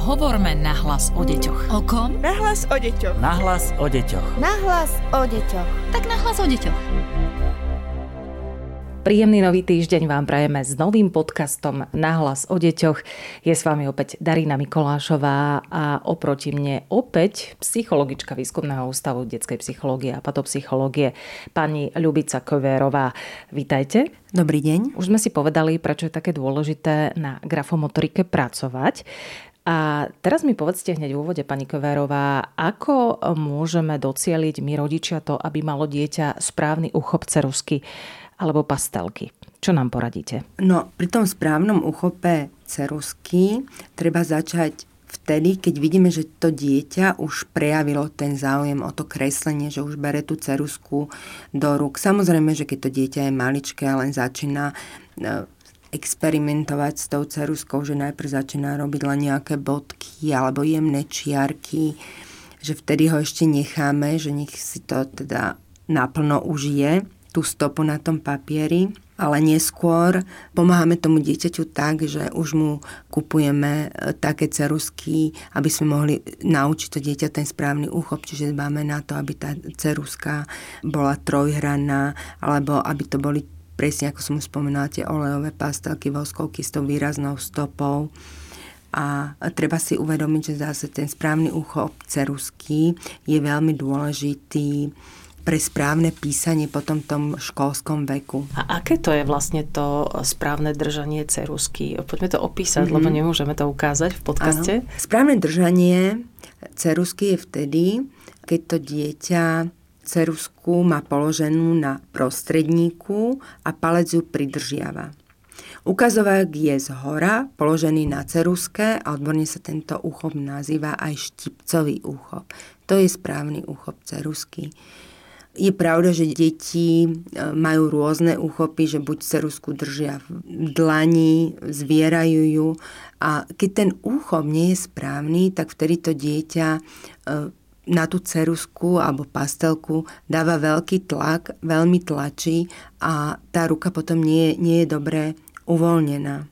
Hovorme nahlas o deťoch. O kom? Nahlas o deťoch. Nahlas o deťoch. Nahlas o deťoch. Tak nahlas o deťoch. Príjemný nový týždeň vám prajeme s novým podcastom Nahlas o deťoch. Je s vami opäť Darina Mikolášová a oproti mne opäť psychologička Výskumného ústavu detskej psychológie a patopsychológie pani Ľubica Kovérová. Vítajte. Dobrý deň. Už sme si povedali, prečo je také dôležité na grafomotorike pracovať. A teraz mi povedzte hneď v úvode, pani Kovérová, ako môžeme docieliť my rodičia to, aby malo dieťa správny uchop cerusky alebo pastelky? Čo nám poradíte? No, pri tom správnom uchope cerusky treba začať vtedy, keď vidíme, že to dieťa už prejavilo ten záujem o to kreslenie, že už bere tú cerusku do rúk. Samozrejme, že keď to dieťa je maličké a len začína e, experimentovať s tou ceruskou, že najprv začína robiť len nejaké bodky alebo jemné čiarky, že vtedy ho ešte necháme, že nech si to teda naplno užije, tú stopu na tom papieri, ale neskôr pomáhame tomu dieťaťu tak, že už mu kupujeme e, také cerusky, aby sme mohli naučiť to dieťa ten správny úchop, čiže dbáme na to, aby tá ceruska bola trojhranná, alebo aby to boli presne ako som už spomenula, tie olejové pastelky, voskovky s tou výraznou stopou. A treba si uvedomiť, že zase ten správny uchop cerusky je veľmi dôležitý pre správne písanie po tom školskom veku. A aké to je vlastne to správne držanie cerusky? Poďme to opísať, mm-hmm. lebo nemôžeme to ukázať v podcaste. Ano. Správne držanie cerusky je vtedy, keď to dieťa cerusku má položenú na prostredníku a palec ju pridržiava. Ukazovák je z hora, položený na ceruske a odborne sa tento úchop nazýva aj štipcový úchop. To je správny úchop cerusky. Je pravda, že deti e, majú rôzne úchopy, že buď cerusku držia v dlani, zvierajú ju a keď ten úchop nie je správny, tak vtedy to dieťa e, na tú cerusku alebo pastelku dáva veľký tlak, veľmi tlačí a tá ruka potom nie, nie je dobre uvoľnená.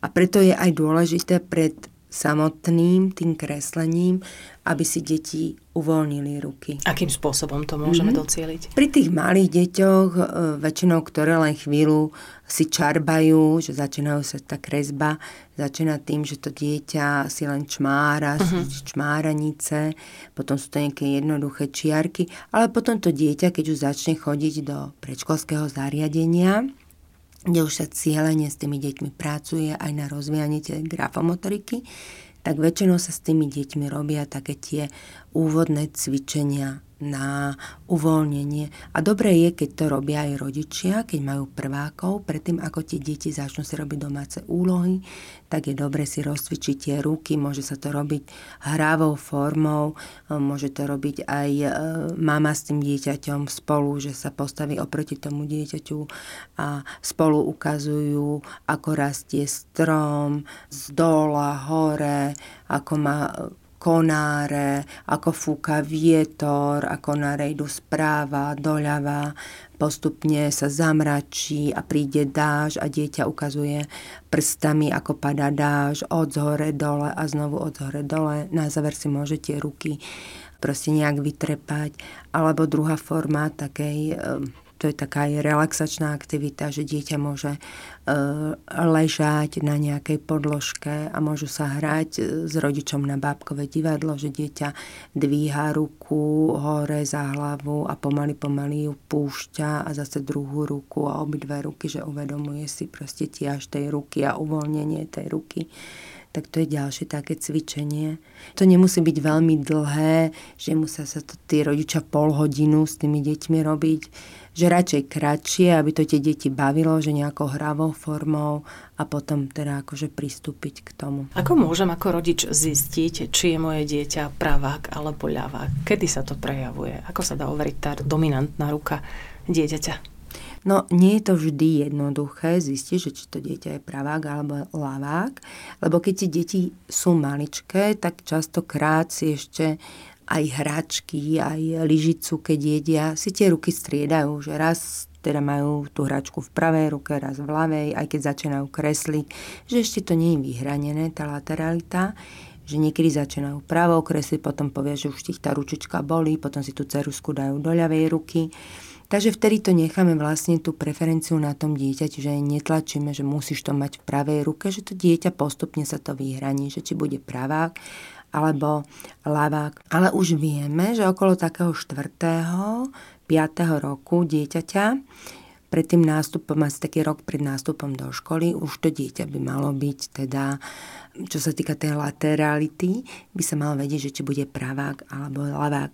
A preto je aj dôležité pred samotným tým kreslením, aby si deti uvoľnili ruky. Akým spôsobom to môžeme mm-hmm. docieliť? Pri tých malých deťoch, e, väčšinou, ktoré len chvíľu si čarbajú, že začínajú sa tá kresba, začína tým, že to dieťa si len čmára, uh-huh. čmáranice, potom sú to nejaké jednoduché čiarky, ale potom to dieťa, keď už začne chodiť do predškolského zariadenia, kde už sa cieľene s tými deťmi pracuje aj na rozvíjanie tej grafomotoriky, tak väčšinou sa s tými deťmi robia také tie úvodné cvičenia na uvoľnenie. A dobré je, keď to robia aj rodičia, keď majú prvákov, predtým ako tie deti začnú si robiť domáce úlohy, tak je dobre si rozcvičiť tie ruky, môže sa to robiť hrávou formou, môže to robiť aj e, mama s tým dieťaťom spolu, že sa postaví oproti tomu dieťaťu a spolu ukazujú, ako rastie strom z dola, hore, ako má konáre, ako fúka vietor, a konáre idú správa, doľava, postupne sa zamračí a príde dáž a dieťa ukazuje prstami, ako padá dáž od zhore dole a znovu od zhore dole. Na záver si môžete ruky proste nejak vytrepať. Alebo druhá forma takej to je taká aj relaxačná aktivita, že dieťa môže e, ležať na nejakej podložke a môžu sa hrať e, s rodičom na bábkové divadlo, že dieťa dvíha ruku hore za hlavu a pomaly, pomaly ju púšťa a zase druhú ruku a obidve ruky, že uvedomuje si proste tiež tej ruky a uvoľnenie tej ruky tak to je ďalšie také cvičenie. To nemusí byť veľmi dlhé, že musia sa to tí rodičia pol hodinu s tými deťmi robiť že radšej kratšie, aby to tie deti bavilo, že nejakou hravou formou a potom teda akože pristúpiť k tomu. Ako môžem ako rodič zistiť, či je moje dieťa pravák alebo ľavák? Kedy sa to prejavuje? Ako sa dá overiť tá dominantná ruka dieťaťa? No, nie je to vždy jednoduché zistiť, že či to dieťa je pravák alebo lavák, lebo keď tie deti sú maličké, tak častokrát si ešte aj hračky, aj lyžicu, keď jedia, si tie ruky striedajú, že raz teda majú tú hračku v pravej ruke, raz v ľavej, aj keď začínajú kresliť, že ešte to nie je vyhranené, tá lateralita. že niekedy začínajú pravou kresliť, potom povia, že už ich tá ručička bolí, potom si tú cerusku dajú do ľavej ruky. Takže vtedy to necháme vlastne tú preferenciu na tom dieťati, že netlačíme, že musíš to mať v pravej ruke, že to dieťa postupne sa to vyhraní, že či bude pravák alebo ľavák. Ale už vieme, že okolo takého 4. 5. roku dieťaťa pred tým nástupom, asi taký rok pred nástupom do školy, už to dieťa by malo byť teda, čo sa týka tej laterality, by sa malo vedieť, že či bude pravák alebo ľavák.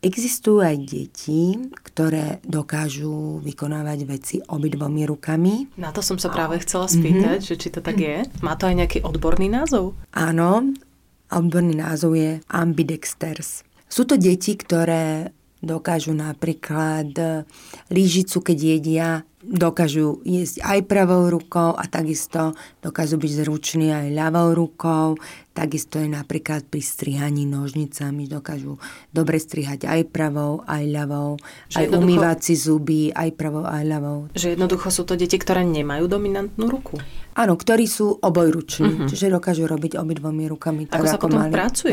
Existujú aj deti, ktoré dokážu vykonávať veci obidvomi rukami. Na to som sa práve chcela spýtať, mm-hmm. že či to tak je. Má to aj nejaký odborný názov? Áno, odborný názov je ambidexters. Sú to deti, ktoré Dokážu napríklad e, lížicu, keď jedia, dokážu jesť aj pravou rukou a takisto dokážu byť zruční aj ľavou rukou. Takisto je napríklad pri strihaní nožnicami, dokážu dobre strihať aj pravou, aj ľavou, že aj umývať si zuby aj pravou, aj ľavou. Že jednoducho sú to deti, ktoré nemajú dominantnú ruku. Áno, ktorí sú obojruční, uh-huh. čiže dokážu robiť obidvomi rukami. Tak, ako sa ako potom pracuje?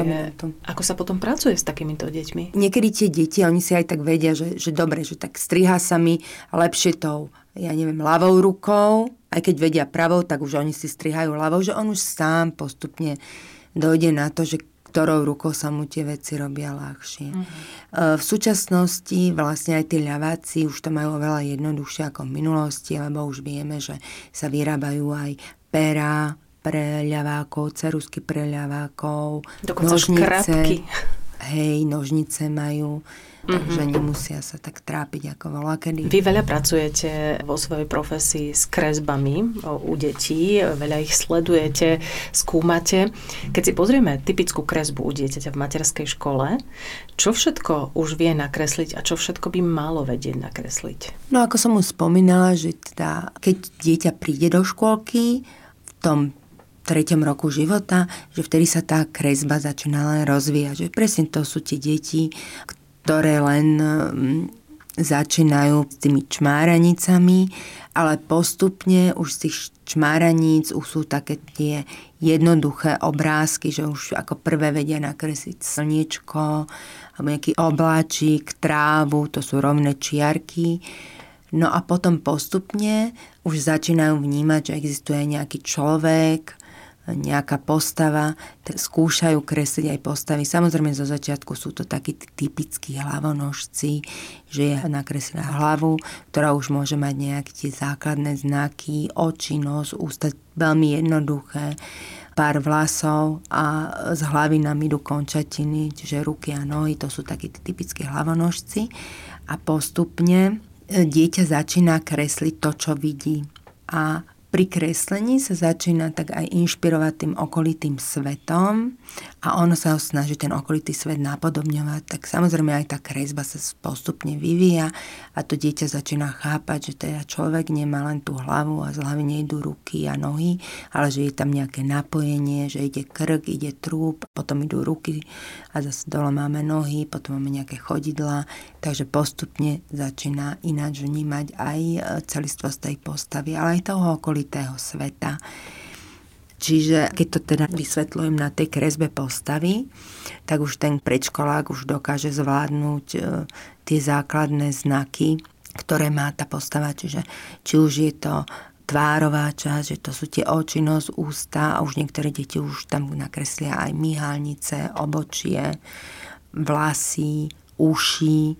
Ako sa potom pracuje s takýmito deťmi? Niekedy tie deti, oni si aj tak vedia, že, že dobre, že tak striha sa mi lepšie tou, ja neviem, ľavou rukou, aj keď vedia pravou, tak už oni si strihajú ľavou, že on už sám postupne dojde na to, že ktorou rukou sa mu tie veci robia ľahšie. Uh-huh. V súčasnosti vlastne aj tí ľaváci už to majú oveľa jednoduchšie ako v minulosti, lebo už vieme, že sa vyrábajú aj pera pre ľavákov, cerusky pre ľavákov, Dokonca nožnice. Škrapky. Hej, nožnice majú takže mm-hmm. nemusia sa tak trápiť ako volá kedy. Vy veľa pracujete vo svojej profesii s kresbami u detí, veľa ich sledujete, skúmate. Keď si pozrieme typickú kresbu u dieťaťa v materskej škole, čo všetko už vie nakresliť a čo všetko by malo vedieť nakresliť? No ako som už spomínala, že teda, keď dieťa príde do škôlky, v tom treťom roku života, že vtedy sa tá kresba začína len rozvíjať. Že presne to sú tie deti, ktoré len mm, začínajú s tými čmáranicami, ale postupne už z tých čmáraníc už sú také tie jednoduché obrázky, že už ako prvé vedia nakresliť slniečko alebo nejaký obláčik, trávu, to sú rovné čiarky. No a potom postupne už začínajú vnímať, že existuje nejaký človek, nejaká postava, skúšajú kresliť aj postavy. Samozrejme zo začiatku sú to takí typickí hlavonožci, že je nakreslená hlavu, ktorá už môže mať nejaké tie základné znaky, oči, nos, ústa, veľmi jednoduché pár vlasov a z hlavy nám idú končatiny, čiže ruky a nohy, to sú takí typickí hlavonožci. A postupne e, dieťa začína kresliť to, čo vidí. A pri kreslení sa začína tak aj inšpirovať tým okolitým svetom a ono sa ho snaží ten okolitý svet napodobňovať, tak samozrejme aj tá kresba sa postupne vyvíja a to dieťa začína chápať, že teda človek nemá len tú hlavu a z hlavy nejdú ruky a nohy, ale že je tam nejaké napojenie, že ide krk, ide trúb, potom idú ruky a zase dole máme nohy, potom máme nejaké chodidla, takže postupne začína ináč vnímať aj celistvosť tej postavy, ale aj toho okolitého okolitého sveta. Čiže keď to teda vysvetľujem na tej kresbe postavy, tak už ten predškolák už dokáže zvládnuť e, tie základné znaky, ktoré má tá postava. Čiže či už je to tvárová časť, že to sú tie oči, nos, ústa a už niektoré deti už tam nakreslia aj myhalnice, obočie, vlasy, uši,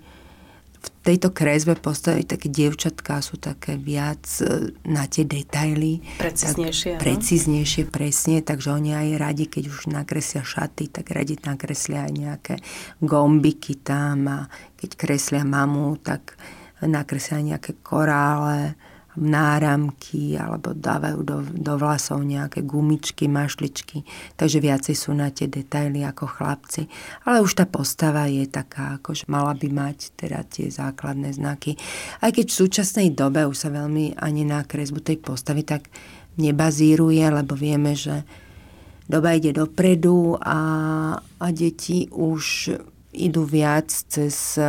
v tejto kresbe postavy také dievčatká sú také viac e, na tie detaily. Preciznejšie. Tak, preciznejšie, presne, takže oni aj radi, keď už nakreslia šaty, tak radi nakreslia aj nejaké gombiky tam a keď kreslia mamu, tak nakreslia nejaké korále náramky alebo dávajú do, do vlasov nejaké gumičky, mašličky, takže viacej sú na tie detaily ako chlapci. Ale už tá postava je taká, že mala by mať teda tie základné znaky. Aj keď v súčasnej dobe už sa veľmi ani na kresbu tej postavy tak nebazíruje, lebo vieme, že doba ide dopredu a, a deti už idú viac cez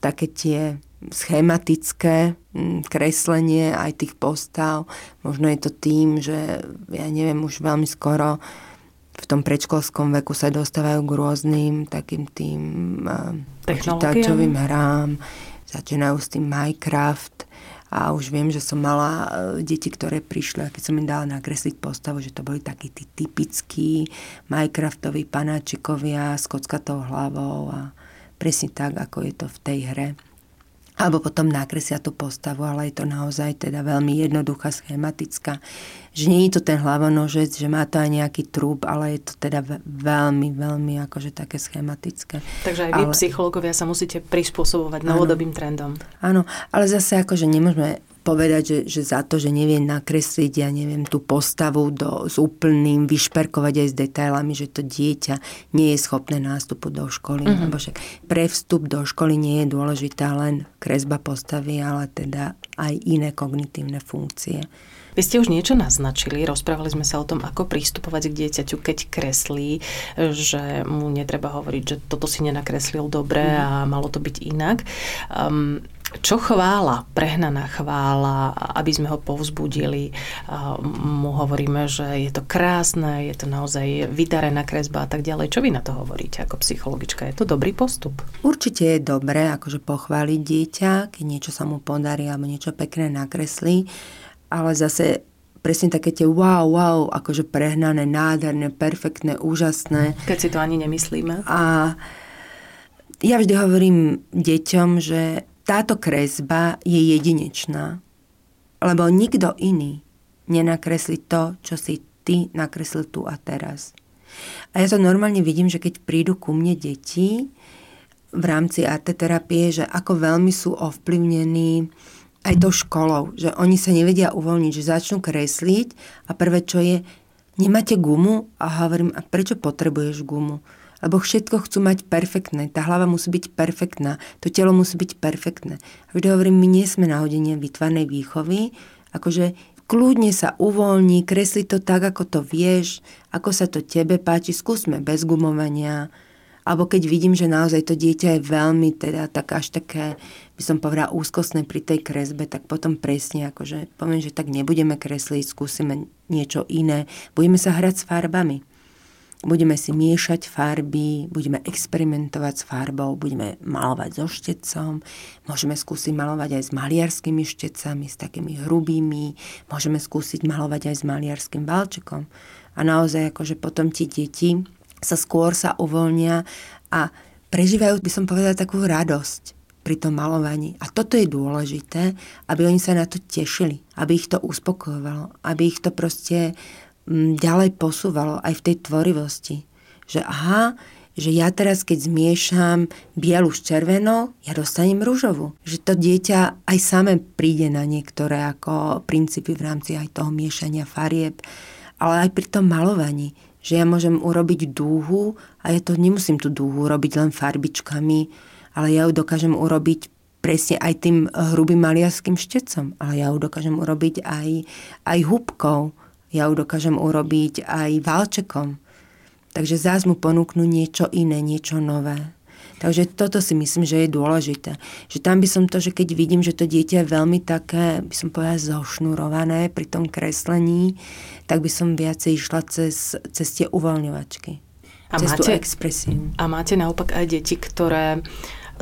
také tie schematické mm, kreslenie aj tých postav. Možno je to tým, že ja neviem, už veľmi skoro v v tom predškolskom veku sa dostávajú k rôznym takým tým počítačovým hrám, začínajú s tým Minecraft. A už viem, že som mala deti, ktoré prišli a keď som im dala nakresliť postavu, že to boli takí tí typickí Minecraftoví panáčikovia s kockatou hlavou a presne tak, ako je to v tej hre alebo potom nakresia tú postavu, ale je to naozaj teda veľmi jednoduchá, schematická. Že nie je to ten hlavonožec, že má to aj nejaký trúb, ale je to teda veľmi, veľmi akože také schematické. Takže aj vy, ale... psychológovia, sa musíte prispôsobovať novodobým trendom. Áno, ale zase akože nemôžeme povedať, že, že za to, že neviem nakresliť, ja neviem, tú postavu do, s úplným, vyšperkovať aj s detailami, že to dieťa nie je schopné nástupu do školy. Mm-hmm. Lebo však pre vstup do školy nie je dôležitá len kresba postavy, ale teda aj iné kognitívne funkcie. Vy ste už niečo naznačili, rozprávali sme sa o tom, ako pristupovať k dieťaťu, keď kreslí, že mu netreba hovoriť, že toto si nenakreslil dobre mm. a malo to byť inak. Um, čo chvála, prehnaná chvála, aby sme ho povzbudili, mu hovoríme, že je to krásne, je to naozaj vydarená kresba a tak ďalej. Čo vy na to hovoríte ako psychologička? Je to dobrý postup? Určite je dobré akože pochváliť dieťa, keď niečo sa mu podarí alebo niečo pekné nakreslí, ale zase presne také tie wow, wow, akože prehnané, nádherné, perfektné, úžasné. Keď si to ani nemyslíme. A ja vždy hovorím deťom, že táto kresba je jedinečná, lebo nikto iný nenakreslí to, čo si ty nakreslil tu a teraz. A ja to normálne vidím, že keď prídu ku mne deti v rámci arteterapie, že ako veľmi sú ovplyvnení aj tou školou, že oni sa nevedia uvoľniť, že začnú kresliť a prvé, čo je, nemáte gumu? A hovorím, a prečo potrebuješ gumu? Lebo všetko chcú mať perfektné. Tá hlava musí byť perfektná, to telo musí byť perfektné. A vždy hovorím, my nie sme na hodine vytvarnej výchovy, akože kľudne sa uvoľní, kresli to tak, ako to vieš, ako sa to tebe páči, skúsme bez gumovania, alebo keď vidím, že naozaj to dieťa je veľmi teda tak až také, by som povedala, úzkostné pri tej kresbe, tak potom presne akože poviem, že tak nebudeme kresliť, skúsime niečo iné, budeme sa hrať s farbami. Budeme si miešať farby, budeme experimentovať s farbou, budeme malovať so štecom, môžeme skúsiť malovať aj s maliarskými štecami, s takými hrubými, môžeme skúsiť malovať aj s maliarským valčekom. A naozaj akože potom ti deti sa skôr sa uvoľnia a prežívajú, by som povedala, takú radosť pri tom malovaní. A toto je dôležité, aby oni sa na to tešili, aby ich to uspokojovalo, aby ich to proste ďalej posúvalo aj v tej tvorivosti. Že aha, že ja teraz, keď zmiešam bielu s červenou, ja dostanem rúžovú. Že to dieťa aj same príde na niektoré ako princípy v rámci aj toho miešania farieb, ale aj pri tom malovaní. Že ja môžem urobiť dúhu a ja to nemusím tú dúhu robiť len farbičkami, ale ja ju dokážem urobiť presne aj tým hrubým maliarským štecom, ale ja ju dokážem urobiť aj, aj húbkou ja ju dokážem urobiť aj válčekom. Takže zás mu ponúknu niečo iné, niečo nové. Takže toto si myslím, že je dôležité. Že tam by som to, že keď vidím, že to dieťa je veľmi také, by som povedala, zošnurované pri tom kreslení, tak by som viacej išla cez, cez tie uvoľňovačky. A cez máte, tú expresiu. A máte naopak aj deti, ktoré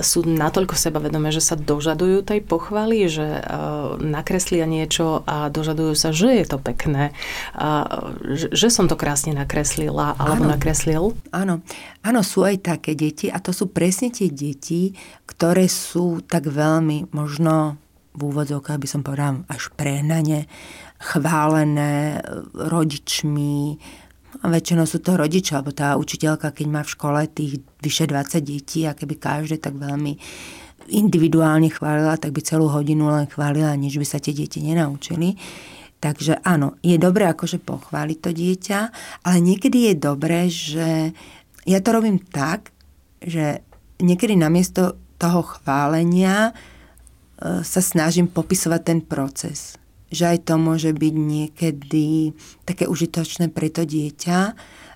sú natoľko sebavedomé, že sa dožadujú tej pochvaly, že uh, nakreslia niečo a dožadujú sa, že je to pekné, uh, že, že som to krásne nakreslila alebo áno, nakreslil. Áno. áno, sú aj také deti a to sú presne tie deti, ktoré sú tak veľmi možno v úvodzovkách by som povedala až prehnane chválené rodičmi, a väčšinou sú to rodičia, alebo tá učiteľka, keď má v škole tých vyše 20 detí a keby každé tak veľmi individuálne chválila, tak by celú hodinu len chválila, nič by sa tie deti nenaučili. Takže áno, je dobré akože pochváliť to dieťa, ale niekedy je dobré, že ja to robím tak, že niekedy namiesto toho chválenia e, sa snažím popisovať ten proces že aj to môže byť niekedy také užitočné pre to dieťa.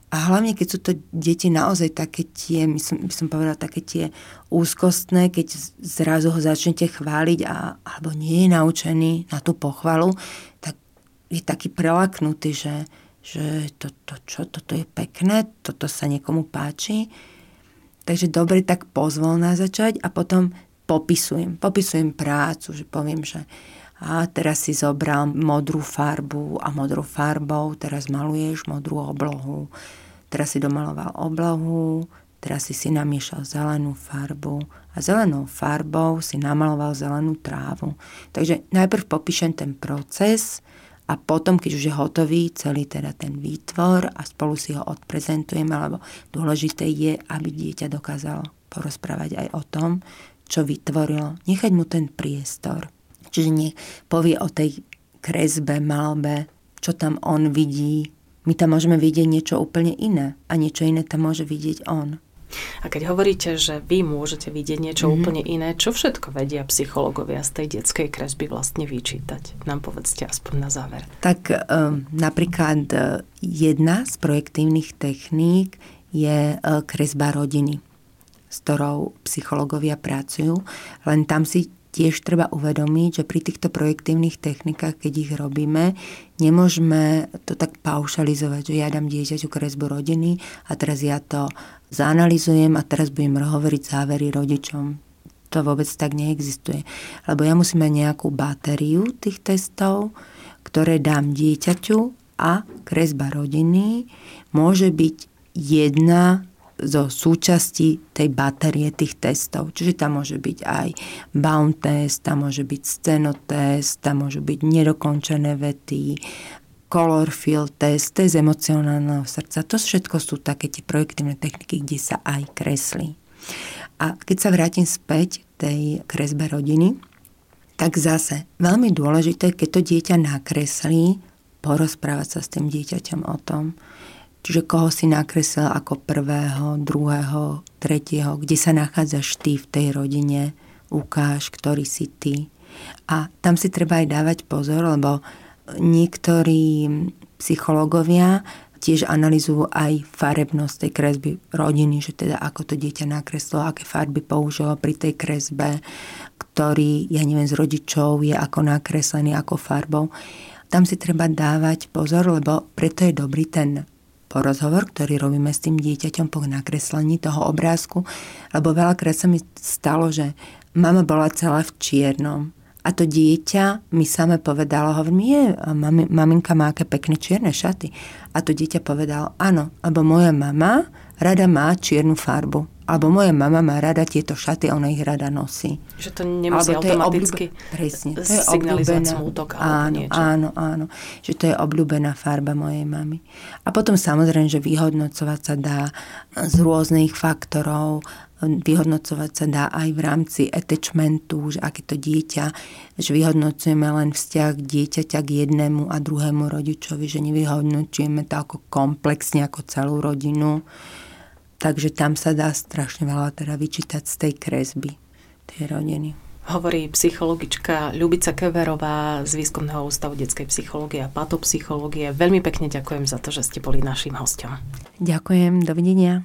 A hlavne, keď sú to deti naozaj také tie, myslím, by som povedala, také tie úzkostné, keď zrazu ho začnete chváliť a, alebo nie je naučený na tú pochvalu, tak je taký prelaknutý, že, že toto, čo, toto je pekné, toto sa niekomu páči. Takže dobre tak pozvolná začať a potom popisujem. Popisujem prácu, že poviem, že a teraz si zobral modrú farbu a modrou farbou teraz maluješ modrú oblohu. Teraz si domaloval oblohu, teraz si si namiešal zelenú farbu a zelenou farbou si namaloval zelenú trávu. Takže najprv popíšem ten proces a potom, keď už je hotový celý teda ten výtvor a spolu si ho odprezentujeme, lebo dôležité je, aby dieťa dokázalo porozprávať aj o tom, čo vytvorilo. Nechať mu ten priestor. Čiže nie povie o tej kresbe, malbe, čo tam on vidí. My tam môžeme vidieť niečo úplne iné a niečo iné tam môže vidieť on. A keď hovoríte, že vy môžete vidieť niečo mm-hmm. úplne iné, čo všetko vedia psychológovia z tej detskej kresby vlastne vyčítať? Nám povedzte aspoň na záver. Tak um, napríklad uh, jedna z projektívnych techník je uh, kresba rodiny s ktorou psychológovia pracujú, len tam si tiež treba uvedomiť, že pri týchto projektívnych technikách, keď ich robíme, nemôžeme to tak paušalizovať, že ja dám dieťaťu kresbu rodiny a teraz ja to zanalizujem a teraz budem hovoriť závery rodičom. To vôbec tak neexistuje. Lebo ja musím mať nejakú batériu tých testov, ktoré dám dieťaťu a kresba rodiny môže byť jedna zo súčasti tej batérie tých testov. Čiže tam môže byť aj bound test, tam môže byť scenotest, tam môžu byť nedokončené vety, color field test, test emocionálneho srdca. To všetko sú také tie projektívne techniky, kde sa aj kreslí. A keď sa vrátim späť tej kresbe rodiny, tak zase veľmi dôležité, keď to dieťa nakreslí, porozprávať sa s tým dieťaťom o tom, Čiže koho si nakreslil ako prvého, druhého, tretieho, kde sa nachádzaš ty v tej rodine, ukáž, ktorý si ty. A tam si treba aj dávať pozor, lebo niektorí psychológovia tiež analizujú aj farebnosť tej kresby rodiny, že teda ako to dieťa nakreslilo, aké farby použilo pri tej kresbe, ktorý, ja neviem, z rodičov je ako nakreslený, ako farbou. Tam si treba dávať pozor, lebo preto je dobrý ten po ktorý robíme s tým dieťaťom po nakreslení toho obrázku, lebo veľakrát sa mi stalo, že mama bola celá v čiernom a to dieťa mi same povedalo, hovorím, je, mami, maminka má aké pekné čierne šaty. A to dieťa povedalo, áno, lebo moja mama rada má čiernu farbu alebo moja mama má rada tieto šaty a ona ich rada nosí. Že to nemusí alebo to automaticky obľúbe, presne, to je signalizovať smútok alebo áno, niečo. Áno, áno, že to je obľúbená farba mojej mamy. A potom samozrejme, že vyhodnocovať sa dá z rôznych faktorov, vyhodnocovať sa dá aj v rámci attachmentu, že aké to dieťa, že vyhodnocujeme len vzťah dieťaťa k jednému a druhému rodičovi, že nevyhodnocujeme to ako komplexne, ako celú rodinu Takže tam sa dá strašne veľa teda vyčítať z tej kresby tej rodiny. Hovorí psychologička Ľubica Keverová z Výskumného ústavu detskej psychológie a patopsychológie. Veľmi pekne ďakujem za to, že ste boli našim hostom. Ďakujem, dovidenia.